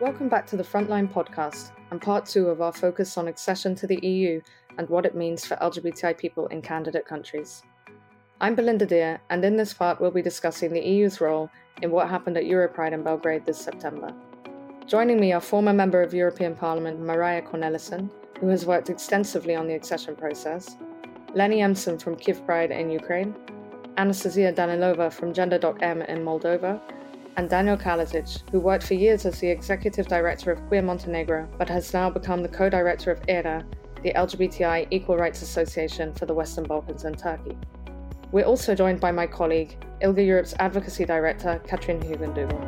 Welcome back to the Frontline podcast and part two of our focus on accession to the EU and what it means for LGBTI people in candidate countries. I'm Belinda Deer, and in this part, we'll be discussing the EU's role in what happened at Europride in Belgrade this September. Joining me are former member of European Parliament Marije Cornelissen, who has worked extensively on the accession process, Lenny Emson from Kyiv Pride in Ukraine, Anastasia Danilova from GENDERDOC-M in Moldova, and Danijel Kalezić, who worked for years as the executive director of Queer Montenegro but has now become the co director of ERA, the LGBTI Equal Rights Association for the Western Balkans and Turkey. We're also joined by my colleague, ILGA Europe's advocacy director, Katrin Hugendubel.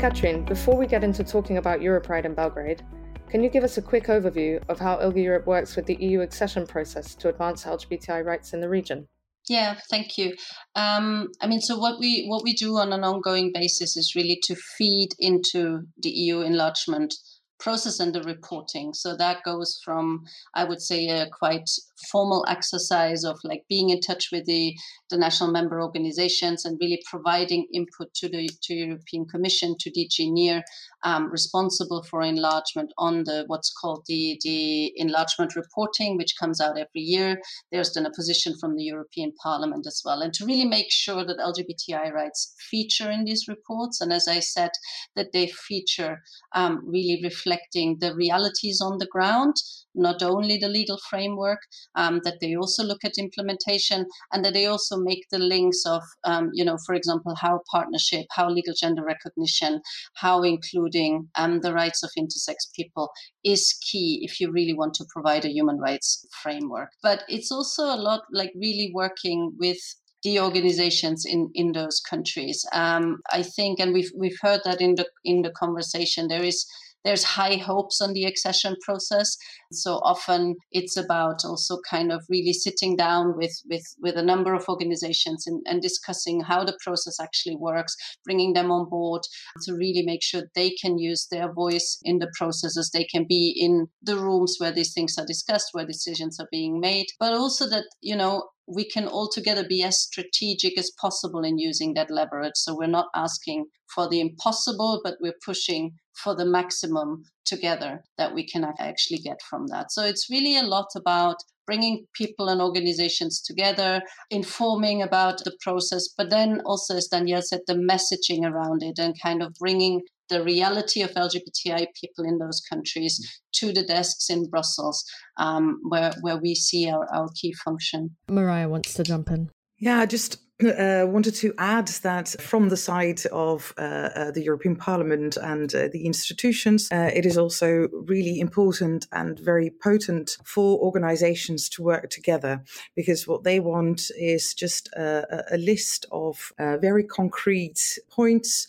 Katrin, before we get into talking about Europride in Belgrade, can you give us a quick overview of how ILGA Europe works with the EU accession process to advance LGBTI rights in the region? Yeah, thank you. Um, I mean, so what we what we do on an ongoing basis is really to feed into the EU enlargement process and the reporting. So that goes from, I would say, a quite formal exercise of like being in touch with the, the national member organizations and really providing input to the to European Commission, to DG NEAR, um, responsible for enlargement on the what's called the, the enlargement reporting, which comes out every year. There's then a position from the European Parliament as well. And to really make sure that LGBTI rights feature in these reports. And as I said, that they feature um, really reflecting the realities on the ground not only the legal framework, um, that they also look at implementation and that they also make the links of, um, you know, for example, how partnership, how legal gender recognition, how including um, the rights of intersex people is key if you really want to provide a human rights framework. But it's also a lot like really working with the organizations in in those countries. Um, I think, and we've we've heard that in the in the conversation, there is there's high hopes on the accession process. So often it's about also kind of really sitting down with with with a number of organizations and, and discussing how the process actually works, bringing them on board to really make sure they can use their voice in the processes. They can be in the rooms where these things are discussed, where decisions are being made, but also that you know we can all together be as strategic as possible in using that leverage. So we're not asking for the impossible, but we're pushing for the maximum together that we can actually get from that. So it's really a lot about bringing people and organizations together, informing about the process, but then also, as Danijel said, the messaging around it and kind of bringing the reality of LGBTI people in those countries to the desks in Brussels, um, where where we see our, our key function. Marije wants to jump in. Yeah, just uh, wanted to add that from the side of uh, uh, the European Parliament and uh, the institutions, uh, it is also really important and very potent for organizations to work together because what they want is just a, a list of uh, very concrete points.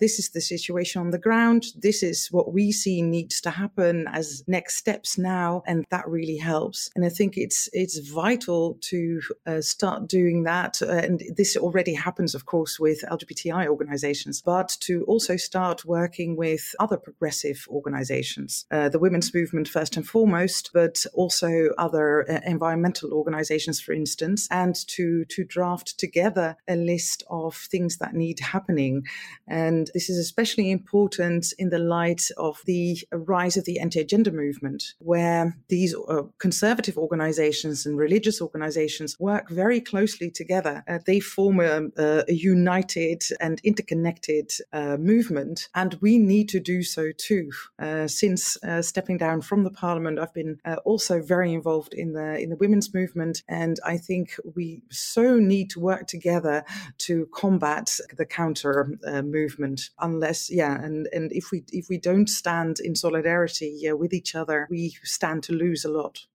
this is the situation on the ground. This is what we see needs to happen as next steps now, and that really helps. And I think it's it's vital to start doing that and this already happens, of course, with LGBTI organizations, but to also start working with other progressive organizations, uh, the women's movement first and foremost, but also other uh, environmental organizations, for instance, and to, to draft together a list of things that need happening. And this is especially important in the light of the rise of the anti gender movement, where these uh, conservative organizations and religious organizations work very closely together. Uh, form a, a united and interconnected uh, movement, and we need to do so too. Uh, since uh, stepping down from the parliament, I've been uh, also very involved in the in the women's movement, and I think we so need to work together to combat the counter uh, movement. Unless, yeah, and and if we if we don't stand in solidarity with each other, we stand to lose a lot.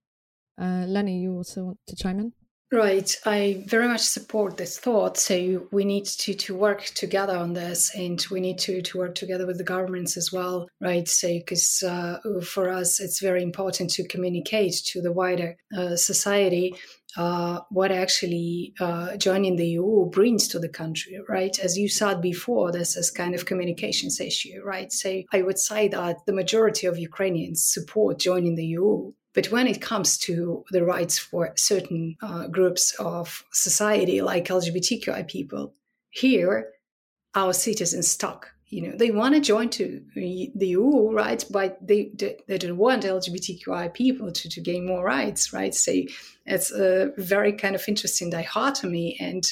Uh, Lenny, you also want to chime in? Right. I very much support this thought. So we need to, to work together on this and we need to, to work together with the governments as well, right? So because uh, for us, it's very important to communicate to the wider uh, society uh, what actually uh, joining the EU brings to the country, right? As you said before, this is kind of communications issue, right? So I would say that the majority of Ukrainians support joining the EU but when it comes to the rights for certain uh, groups of society, like LGBTQI people, here our citizens stuck you know they want to join to the EU, right? But they they, they don't want LGBTQI people to, to gain more rights, right? So it's a very kind of interesting dichotomy, and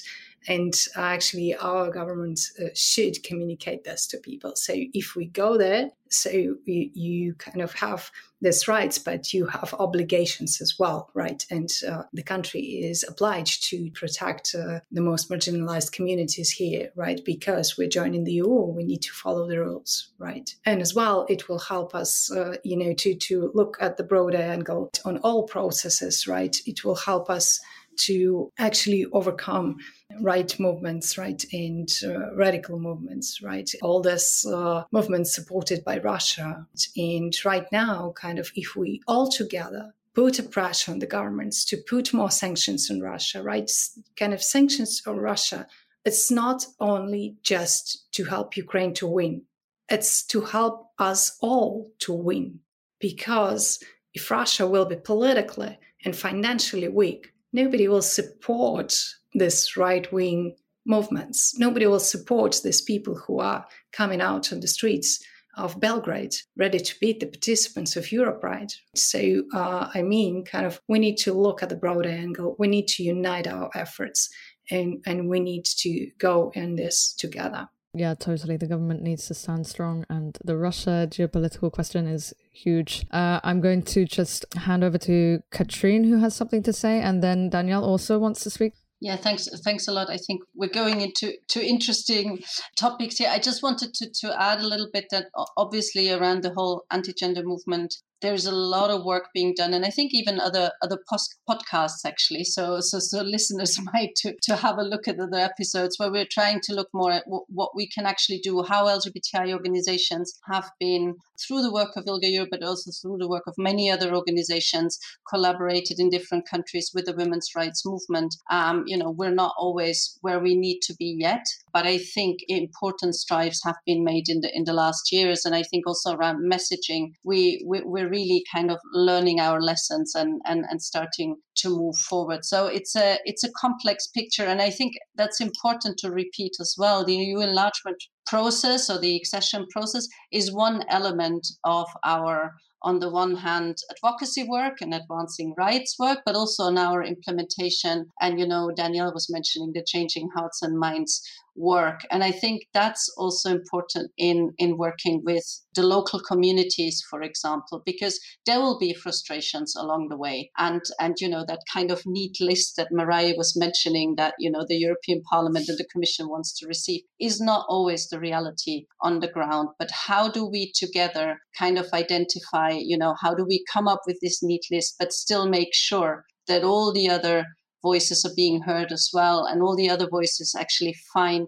and actually our government uh, should communicate this to people. So if we go there, so you, you kind of have these rights, but you have obligations as well, right? And uh, the country is obliged to protect uh, the most marginalized communities here, right? Because we're joining the EU, we need to follow the rules, right? And as well, it will help us, uh, you know, to to look at the broader angle on all processes, right? It will help us to actually overcome right movements, right, and uh, radical movements, right? All this uh, movements supported by Russia. And right now, kind of, if we all together put a pressure on the governments to put more sanctions on Russia, right? Kind of sanctions on Russia. It's not only just to help Ukraine to win, it's to help us all to win. Because if Russia will be politically and financially weak, nobody will support this right wing movements. Nobody will support these people who are coming out on the streets of Belgrade, ready to beat the participants of Europe, right? So, uh, I mean, kind of, we need to look at the broader angle. We need to unite our efforts and, and we need to go in this together. Yeah, totally. The government needs to stand strong, and the Russia geopolitical question is huge. Uh, I'm going to just hand over to Katrin, who has something to say, and then Danijel also wants to speak. Yeah, thanks. Thanks a lot. I think we're going into to interesting topics here. I just wanted to to add a little bit that obviously around the whole anti-gender movement, there's a lot of work being done and i think even other other post- podcasts actually. So so so listeners might to, to have a look at other episodes where we're trying to look more at w- what we can actually do how lgbti organizations have been through the work of ilga europe but also through the work of many other organizations collaborated in different countries with the women's rights movement. Um, you know we're not always where we need to be yet but i think important strides have been made in the in the last years and i think also around messaging. We, we we're really kind of learning our lessons and, and, and starting to move forward. So it's a it's a complex picture, and I think that's important to repeat as well. The EU enlargement process or the accession process is one element of our on the one hand advocacy work and advancing rights work but also on our implementation and you know danielle was mentioning the changing hearts and minds work. And i think that's also important in in working with the local communities for example because there will be frustrations along the way. And and you know that kind of neat list that mariah was mentioning that you know the european parliament and the commission wants to receive is not always the reality on the ground. But how do we together kind of identify you know how do we come up with this neat list but still make sure that all the other voices are being heard as well, and all the other voices actually find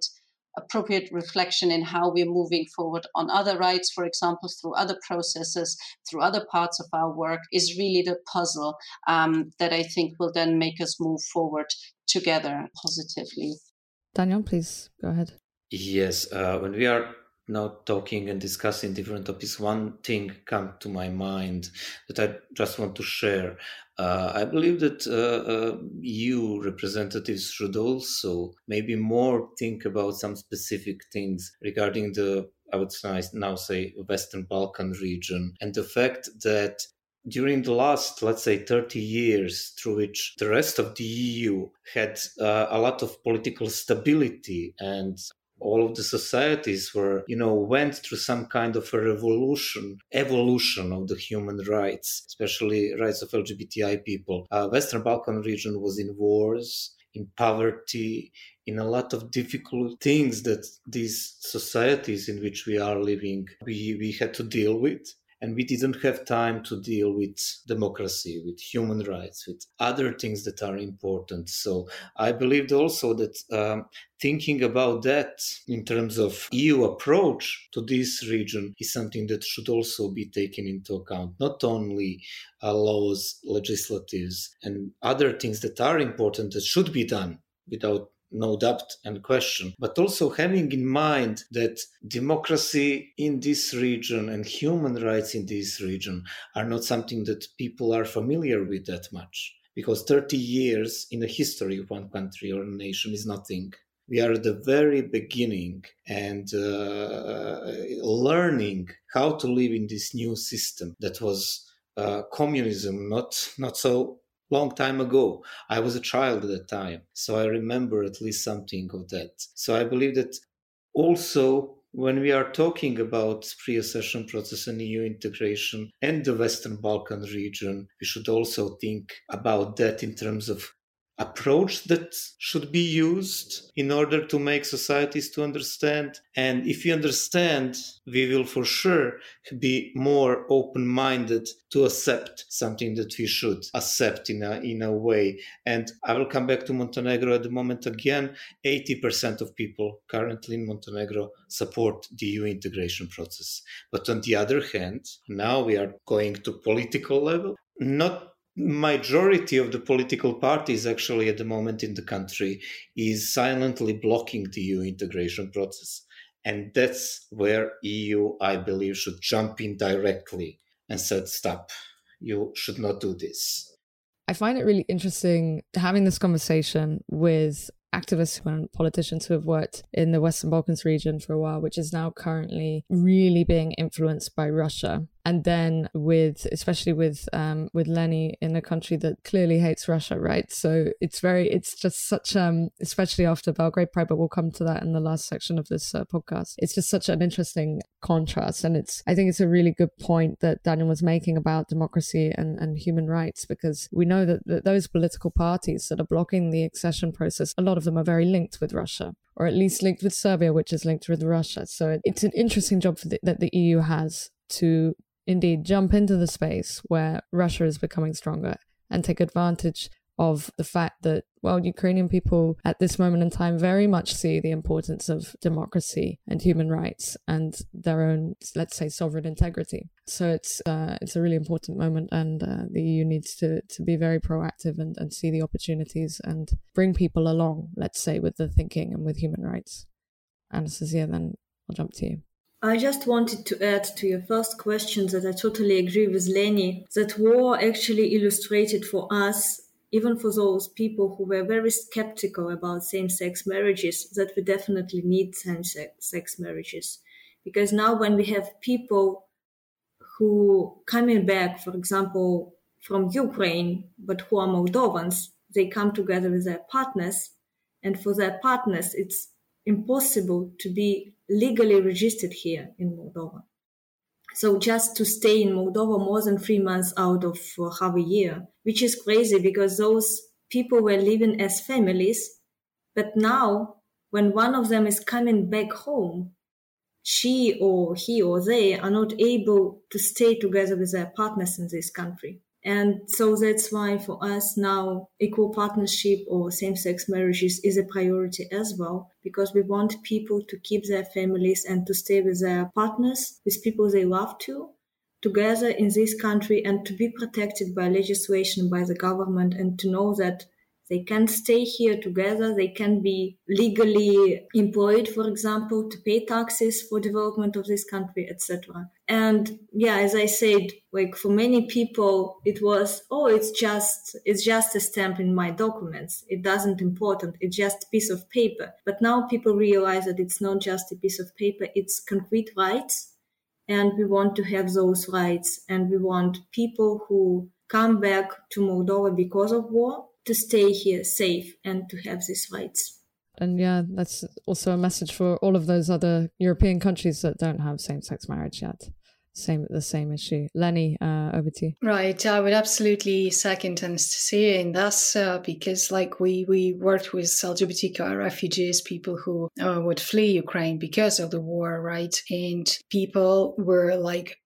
appropriate reflection in how we're moving forward on other rights, for example, through other processes, through other parts of our work, is really the puzzle um, that I think will then make us move forward together positively. Danijel, please go ahead. Yes, uh, when we are now talking and discussing different topics, one thing come to my mind that I just want to share. Uh, I believe that uh, uh, EU representatives should also maybe more think about some specific things regarding the, I would now say, Western Balkan region and the fact that during the last, let's say, 30 years, through which the rest of the EU had uh, a lot of political stability and all of the societies were, you know, went through some kind of a revolution, evolution of the human rights, especially rights of LGBTI people. Uh, Western Balkan region was in wars, in poverty, in a lot of difficult things that these societies in which we are living, we, we had to deal with and we didn't have time to deal with democracy, with human rights, with other things that are important. So I believed also that um, thinking about that in terms of EU approach to this region is something that should also be taken into account, not only uh, laws, legislatives, and other things that are important that should be done without no doubt and question, but also having in mind that democracy in this region and human rights in this region are not something that people are familiar with that much. Because 30 years in the history of one country or nation is nothing. We are at the very beginning and uh, learning how to live in this new system that was uh, communism not not so long time ago. I was a child at that time, so I remember at least something of that. So I believe that also when we are talking about pre-accession process and EU integration and the Western Balkan region, we should also think about that in terms of approach that should be used in order to make societies to understand. And if we understand we will for sure be more open-minded to accept something that we should accept in a in a way. And i will come back to montenegro at the moment again. 80% of people currently in montenegro support the eu integration process. But on the other hand now we are going to political level not majority of the political parties actually at the moment in the country is silently blocking the EU integration process. And that's where EU, I believe, should jump in directly and said, stop, you should not do this. I find it really interesting having this conversation with activists and politicians who have worked in the Western Balkans region for a while, which is now currently really being influenced by Russia and then with especially with um, with Lenny in a country that clearly hates Russia, right? So it's very it's just such um especially after Belgrade Pride, but we'll come to that in the last section of this uh, podcast. It's just such an interesting contrast, and it's I think it's a really good point that Danijel was making about democracy and and human rights because we know that, that those political parties that are blocking the accession process, a lot of them are very linked with Russia or at least linked with Serbia, which is linked with Russia. So it's an interesting job the, that the EU has to indeed jump into the space where Russia is becoming stronger and take advantage of the fact that, well, Ukrainian people at this moment in time very much see the importance of democracy and human rights and their own, let's say, sovereign integrity. So it's uh, it's a really important moment, and uh, the EU needs to to be very proactive and, and see the opportunities and bring people along, let's say, with the thinking and with human rights. Anastasia, then I'll jump to you. I just wanted to add to your first question that I totally agree with Lenny that war actually illustrated for us, even for those people who were very skeptical about same sex marriages, that we definitely need same sex marriages. Because now, when we have people who coming back, for example, from Ukraine, but who are Moldovans, they come together with their partners, and for their partners, it's impossible to be legally registered here in Moldova. So just to stay in Moldova more than three months out of uh, half a year, which is crazy because those people were living as families. But now when one of them is coming back home, she or he or they are not able to stay together with their partners in this country. And so that's why for us now equal partnership or same sex marriages is a priority as well, because we want people to keep their families and to stay with their partners, with people they love to, together in this country and to be protected by legislation by the government and to know that they can stay here together. They can be legally employed, for example, to pay taxes for development of this country, etc. And yeah, as I said, like for many people, it was, oh, it's just, it's just a stamp in my documents. It doesn't important. It's just a piece of paper. But now people realize that it's not just a piece of paper. It's concrete rights. And we want to have those rights. And we want people who come back to Moldova because of war to stay here safe and to have these rights. And yeah, that's also a message for all of those other European countries that don't have same-sex marriage yet. Same, the same issue. Lenny, uh, over to you. Right, I would absolutely second Anastasia in this uh, because, like, we we worked with LGBTQI refugees, people who uh, would flee Ukraine because of the war, right? And people were like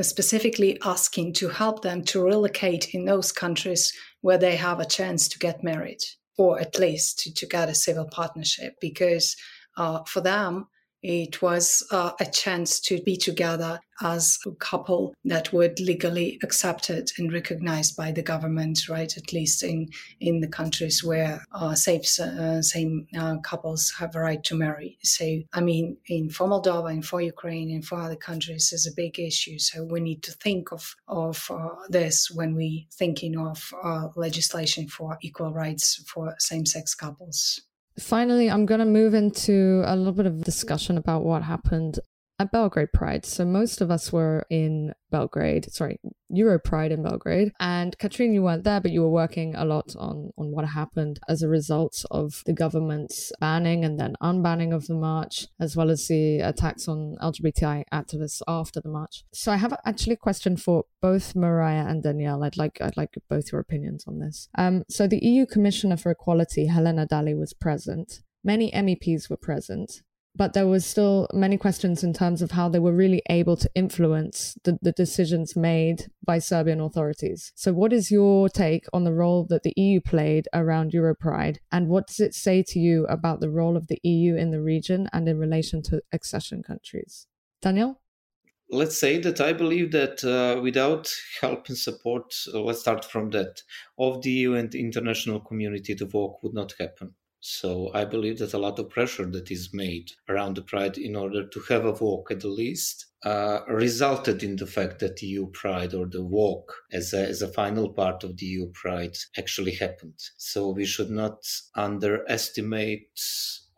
specifically asking to help them to relocate in those countries where they have a chance to get married or at least to, to get a civil partnership because uh, for them it was uh, a chance to be together as a couple that would legally accepted and recognized by the government, right? At least in in the countries where uh, same uh, same uh, couples have a right to marry. So, I mean, in for Moldova and for Ukraine and for other countries is a big issue. So we need to think of of uh, this when we thinking of uh, legislation for equal rights for same sex couples. Finally, I'm going to move into a little bit of discussion about what happened at Belgrade Pride. So most of us were in Belgrade, sorry, Euro Pride in Belgrade. And Katrin, you weren't there, but you were working a lot on, on what happened as a result of the government's banning and then unbanning of the march, as well as the attacks on LGBTI activists after the march. So I have actually a question for both Marije and Danijel. I'd like I'd like both your opinions on this. Um, so the EU Commissioner for Equality, Helena Dalli, was present. Many MEPs were present but there was still many questions in terms of how they were really able to influence the, the decisions made by Serbian authorities. So what is your take on the role that the EU played around Europride and what does it say to you about the role of the EU in the region and in relation to accession countries? Danijel? Let's say that I believe that uh, without help and support, uh, let's start from that, of the EU and the international community, the work would not happen. So I believe that a lot of pressure that is made around the Pride in order to have a walk at the least uh, resulted in the fact that the EU Pride or the walk as a, as a final part of the EU Pride actually happened. So we should not underestimate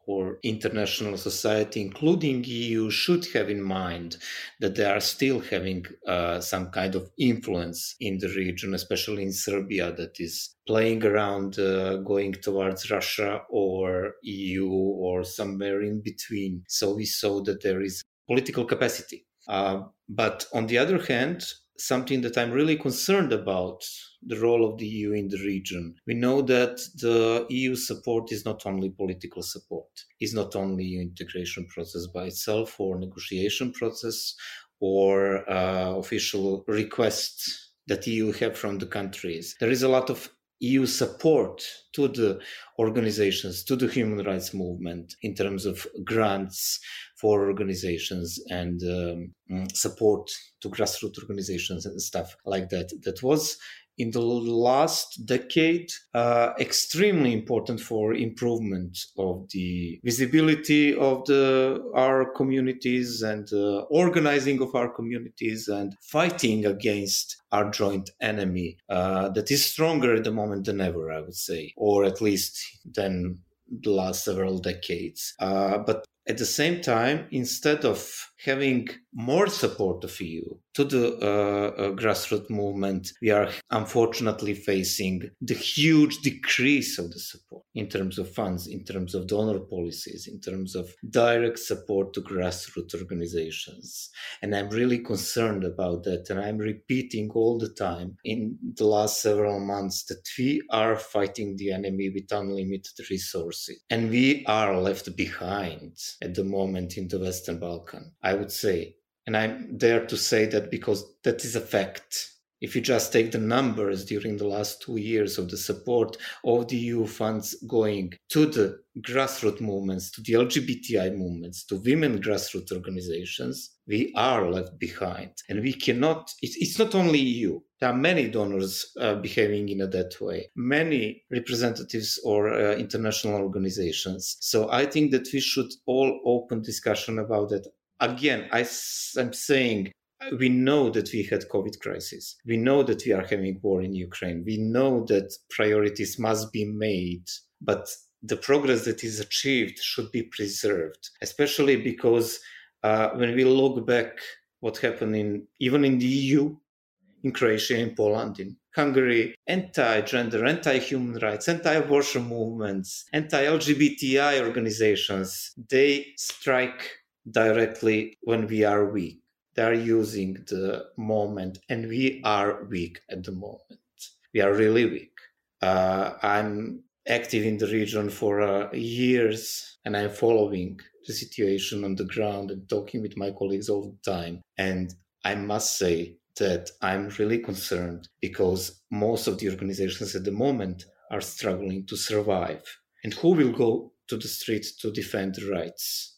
or international society, including EU, should have in mind that they are still having uh, some kind of influence in the region, especially in Serbia, that is playing around, uh, going towards Russia or EU or somewhere in between. So we saw that there is political capacity. Uh, but on the other hand, something that I'm really concerned about the role of the EU in the region. We know that the EU support is not only political support, is not only integration process by itself or negotiation process or uh, official requests that EU have from the countries. There is a lot of EU support to the organizations, to the human rights movement in terms of grants for organizations and um, support to grassroots organizations and stuff like that. That was in the last decade uh, extremely important for improvement of the visibility of the our communities and uh, organizing of our communities and fighting against our joint enemy uh, that is stronger at the moment than ever i would say or at least than the last several decades. Uh, but at the same time, instead of having more support of EU to the uh, uh, grassroots movement, we are unfortunately facing the huge decrease of the support in terms of funds, in terms of donor policies, in terms of direct support to grassroots organizations. And I'm really concerned about that. And I'm repeating all the time in the last several months that we are fighting the enemy with unlimited resources and we are left behind at the moment in the Western Balkan, I would say. And I'm there to say that because that is a fact. If you just take the numbers during the last two years of the support of the EU funds going to the grassroots movements, to the LGBTI movements, to women grassroots organizations, we are left behind. And we cannot, it's, it's not only EU. There are many donors uh, behaving in a that way, many representatives or uh, international organizations. So I think that we should all open discussion about that. Again, I, I'm saying we know that we had covid crisis. We know that we are having war in ukraine. We know that priorities must be made but the progress that is achieved should be preserved especially because uh, when we look back what happened in even in the eu in croatia in poland in hungary anti-gender anti-human rights anti-abortion movements anti-lgbti organizations they strike directly when we are weak. They're using the moment and we are weak at the moment. We are really weak. Uh, i'm active in the region for uh, years and i'm following the situation on the ground and talking with my colleagues all the time. And i must say that i'm really concerned because most of the organizations at the moment are struggling to survive. And who will go to the streets to defend the rights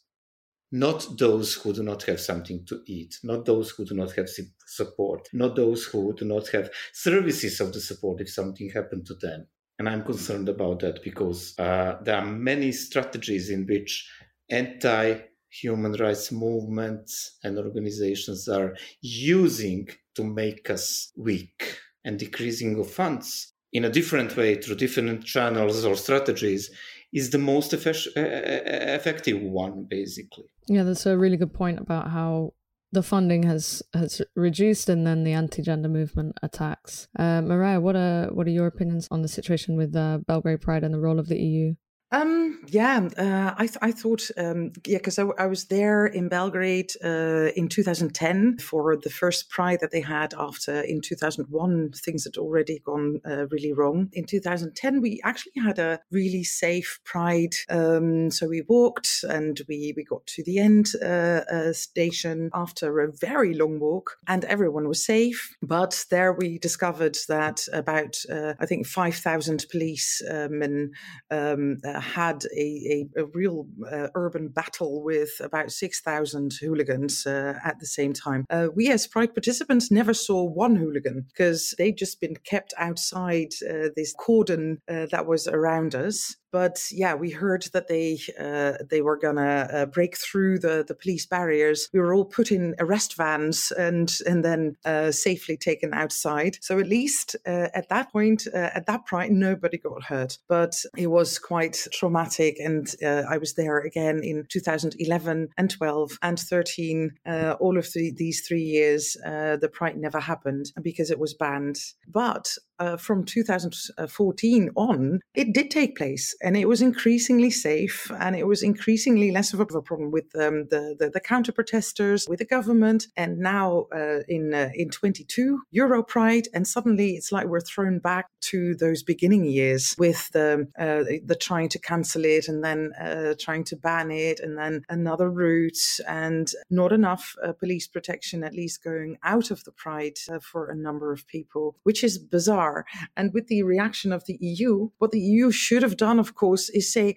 not those who do not have something to eat, not those who do not have support, not those who do not have services of the support if something happened to them. And I'm concerned about that because uh, there are many strategies in which anti human rights movements and organizations are using to make us weak and decreasing of funds in a different way through different channels or strategies is the most effective one, basically. Yeah, that's a really good point about how the funding has has reduced and then the anti-gender movement attacks. Uh, Marije, what are what are your opinions on the situation with uh, Belgrade Pride and the role of the EU? Um, yeah, uh, I, th- I thought, um, yeah, because I, I, was there in Belgrade uh, in 2010 for the first Pride that they had after in 2001 things had already gone uh, really wrong. In 2010, we actually had a really safe Pride. Um, so we walked and we, we got to the end uh, uh, station after a very long walk and everyone was safe. But there we discovered that about, uh, I think, 5,000 policemen um, had a, a, a real uh, urban battle with about 6,000 hooligans uh, at the same time. Uh, we, as Pride participants, never saw one hooligan because they'd just been kept outside uh, this cordon uh, that was around us. But yeah, we heard that they uh, they were gonna uh, break through the, the police barriers. We were all put in arrest vans and and then uh, safely taken outside. So at least uh, at that point, uh, at that point, nobody got hurt. But it was quite traumatic, and uh, I was there again in 2011 and 12 and 13. all of the, these three years, the Pride never happened because it was banned. But uh, from 2014 on, it did take place and it was increasingly safe and it was increasingly less of a problem with um, the, the, the, counter protesters, with the government. And now uh, in, uh, in 22, Euro Pride, and suddenly it's like we're thrown back to those beginning years with the, uh, the trying to cancel it and then uh, trying to ban it and then another route and not enough uh, police protection, at least going out of the Pride for a number of people, which is bizarre And with the reaction of the EU, what the EU should have done, of course, is say,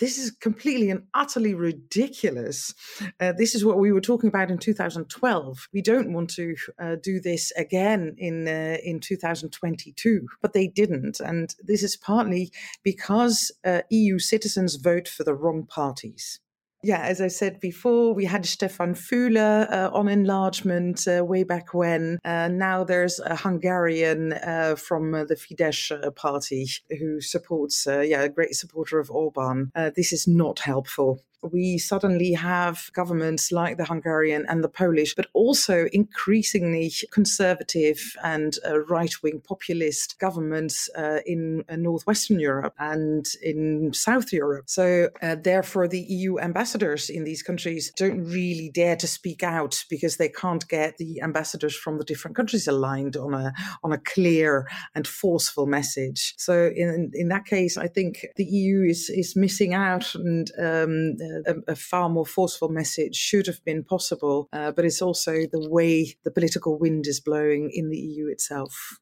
this is completely and utterly ridiculous. Uh, this is what we were talking about in 2012. We don't want to uh, do this again in uh, in 2022, but they didn't, and this is partly because uh, EU citizens vote for the wrong parties. Yeah, as I said before, we had Stefan Füle uh, on enlargement uh, way back when. Uh, now there's a Hungarian uh, from uh, the Fidesz uh, party who supports, yeah, a great supporter of Orban. this is not helpful we suddenly have governments like the Hungarian and the Polish, but also increasingly conservative and uh, right wing populist governments uh, in uh, Northwestern Europe and in South Europe. So, uh, therefore, the EU ambassadors in these countries don't really dare to speak out because they can't get the ambassadors from the different countries aligned on a, on a clear and forceful message. So, in, in that case, I think the EU is, is missing out and um, a, a, far more forceful message should have been possible, uh, but it's also the way the political wind is blowing in the EU itself.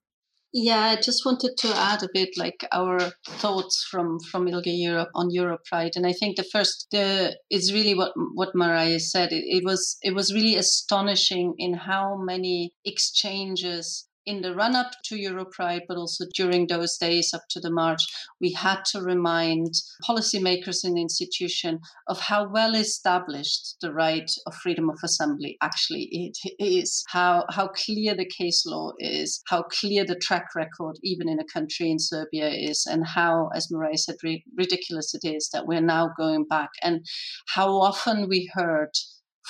Yeah, I just wanted to add a bit like our thoughts from from ILGA Europe on Europe Pride, and I think the first the it's really what what Marije said. It, it was it was really astonishing in how many exchanges in the run up to Euro Pride, but also during those days up to the march, we had to remind policymakers in the institution of how well established the right of freedom of assembly actually it is, how, how clear the case law is, how clear the track record, even in a country in Serbia, is, and how, as Marije said, ridiculous it is that we're now going back, and how often we heard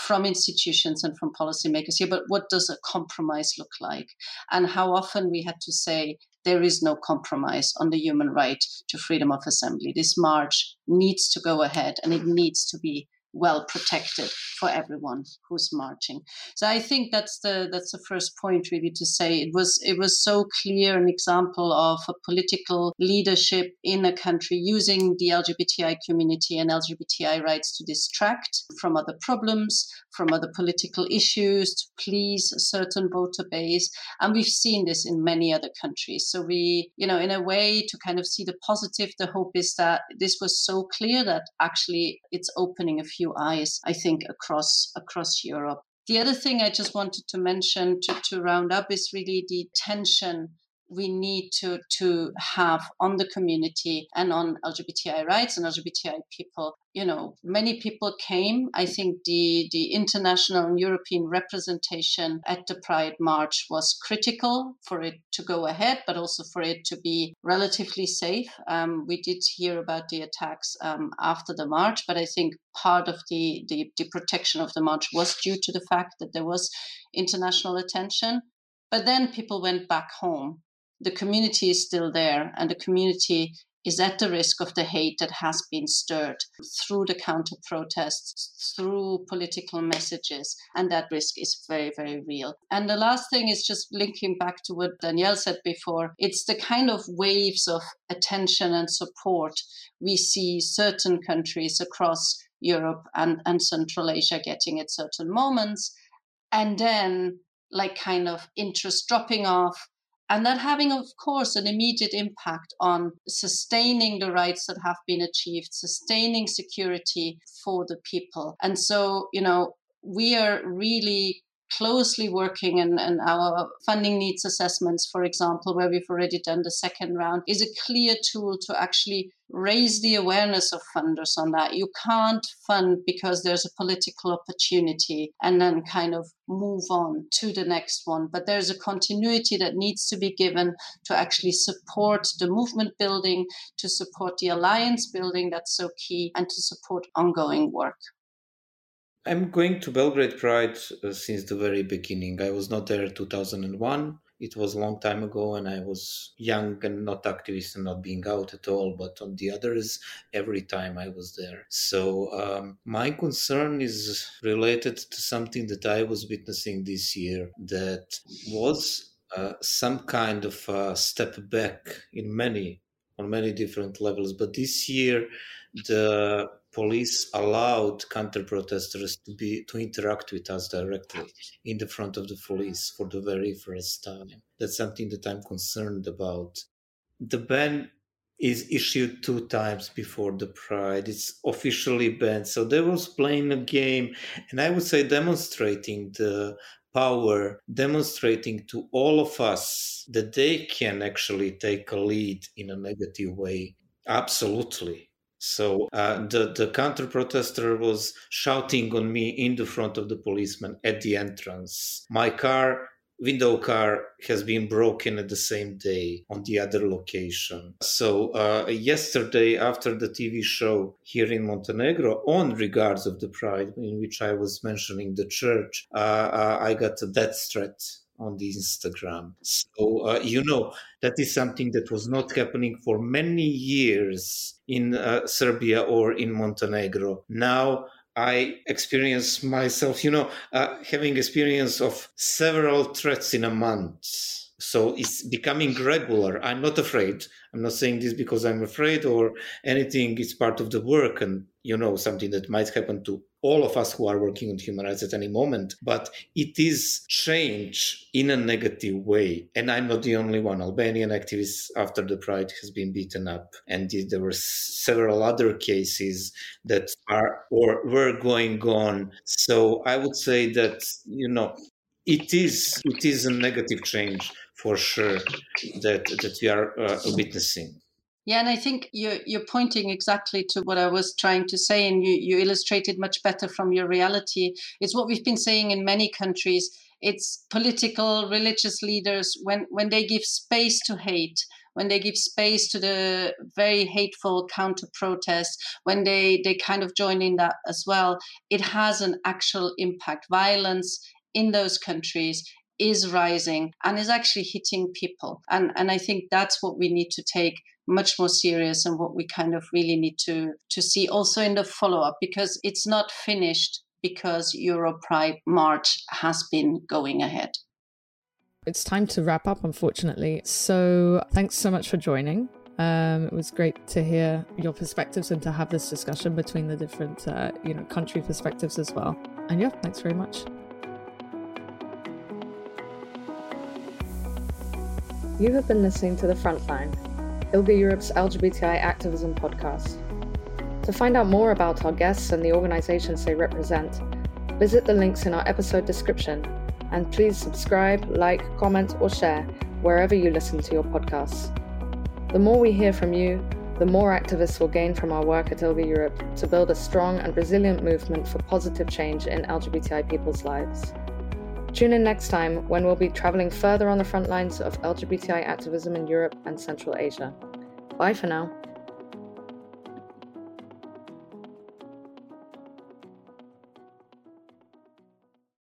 from institutions and from policymakers here, but what does a compromise look like? And how often we had to say, there is no compromise on the human right to freedom of assembly. This march needs to go ahead and it needs to be well protected for everyone who's marching. So I think that's the that's the first point really to say it was it was so clear an example of a political leadership in a country using the LGBTI community and LGBTI rights to distract from other problems, from other political issues, to please a certain voter base. And we've seen this in many other countries. So we, you know, in a way to kind of see the positive, the hope is that this was so clear that actually it's opening a few eyes, I think, across across Europe. The other thing I just wanted to mention to, to round up is really the tension we need to to have on the community and on LGBTI rights and LGBTI people. You know, many people came. I think the the international and European representation at the Pride March was critical for it to go ahead, but also for it to be relatively safe. Um, we did hear about the attacks um, after the march, but I think part of the, the the protection of the march was due to the fact that there was international attention. But then people went back home the community is still there and the community is at the risk of the hate that has been stirred through the counter protests, through political messages, and that risk is very, very real. And the last thing is just linking back to what Danijel said before it's the kind of waves of attention and support we see certain countries across Europe and, and Central Asia getting at certain moments, and then like kind of interest dropping off and that having of course an immediate impact on sustaining the rights that have been achieved sustaining security for the people. And so you know we are really closely working and, and our funding needs assessments, for example, where we've already done the second round, is a clear tool to actually raise the awareness of funders on that. You can't fund because there's a political opportunity and then kind of move on to the next one. But there's a continuity that needs to be given to actually support the movement building, to support the alliance building that's so key, and to support ongoing work. I'm going to Belgrade Pride uh, since the very beginning. I was not there in 2001. It was a long time ago, and I was young and not activist and not being out at all. But on the others, every time I was there. So um, my concern is related to something that I was witnessing this year that was uh, some kind of a step back in many on many different levels. But this year, the police allowed counter protesters to be to interact with us directly in the front of the police for the very first time. That's something that I'm concerned about. The ban is issued two times before the pride. It's officially banned. So they was playing a game and I would say demonstrating the power, demonstrating to all of us that they can actually take a lead in a negative way. Absolutely so uh, the the counter protester was shouting on me in the front of the policeman at the entrance. My car window car has been broken at the same day on the other location. So uh, yesterday, after the TV show here in Montenegro on regards of the Pride, in which I was mentioning the church, uh, uh I got a death threat on the Instagram. So, uh, you know, that is something that was not happening for many years in uh, Serbia or in Montenegro. Now, I experience myself, you know, uh, having experience of several threats in a month. So it's becoming regular. I'm not afraid. I'm not saying this because I'm afraid or anything. It's part of the work and, you know, something that might happen to all of us who are working on human rights at any moment, but it is change in a negative way. And I'm not the only one. Albanian activists after the Pride has been beaten up. And there were several other cases that are or were going on. So I would say that, you know, it is it is a negative change for sure that that we are uh, witnessing. Yeah, and I think you're you're pointing exactly to what I was trying to say, and you you illustrated much better from your reality. It's what we've been saying in many countries. It's political, religious leaders when when they give space to hate, when they give space to the very hateful counter protests, when they they kind of join in that as well, it has an actual impact. Violence in those countries is rising and is actually hitting people. And and I think that's what we need to take much more serious and what we kind of really need to to see also in the follow up because it's not finished because Euro Pride March has been going ahead. It's time to wrap up, unfortunately. So thanks so much for joining. Um, it was great to hear your perspectives and to have this discussion between the different, uh, you know, country perspectives as well. And yeah, thanks very much. You have been listening to The Frontline, ILGA Europe's LGBTI activism podcast. To find out more about our guests and the organizations they represent, visit the links in our episode description and please subscribe, like, comment, or share wherever you listen to your podcasts. The more we hear from you, the more activists will gain from our work at ILGA Europe to build a strong and resilient movement for positive change in LGBTI people's lives. Tune in next time when we'll be traveling further on the front lines of LGBTI activism in Europe and Central Asia. Bye for now.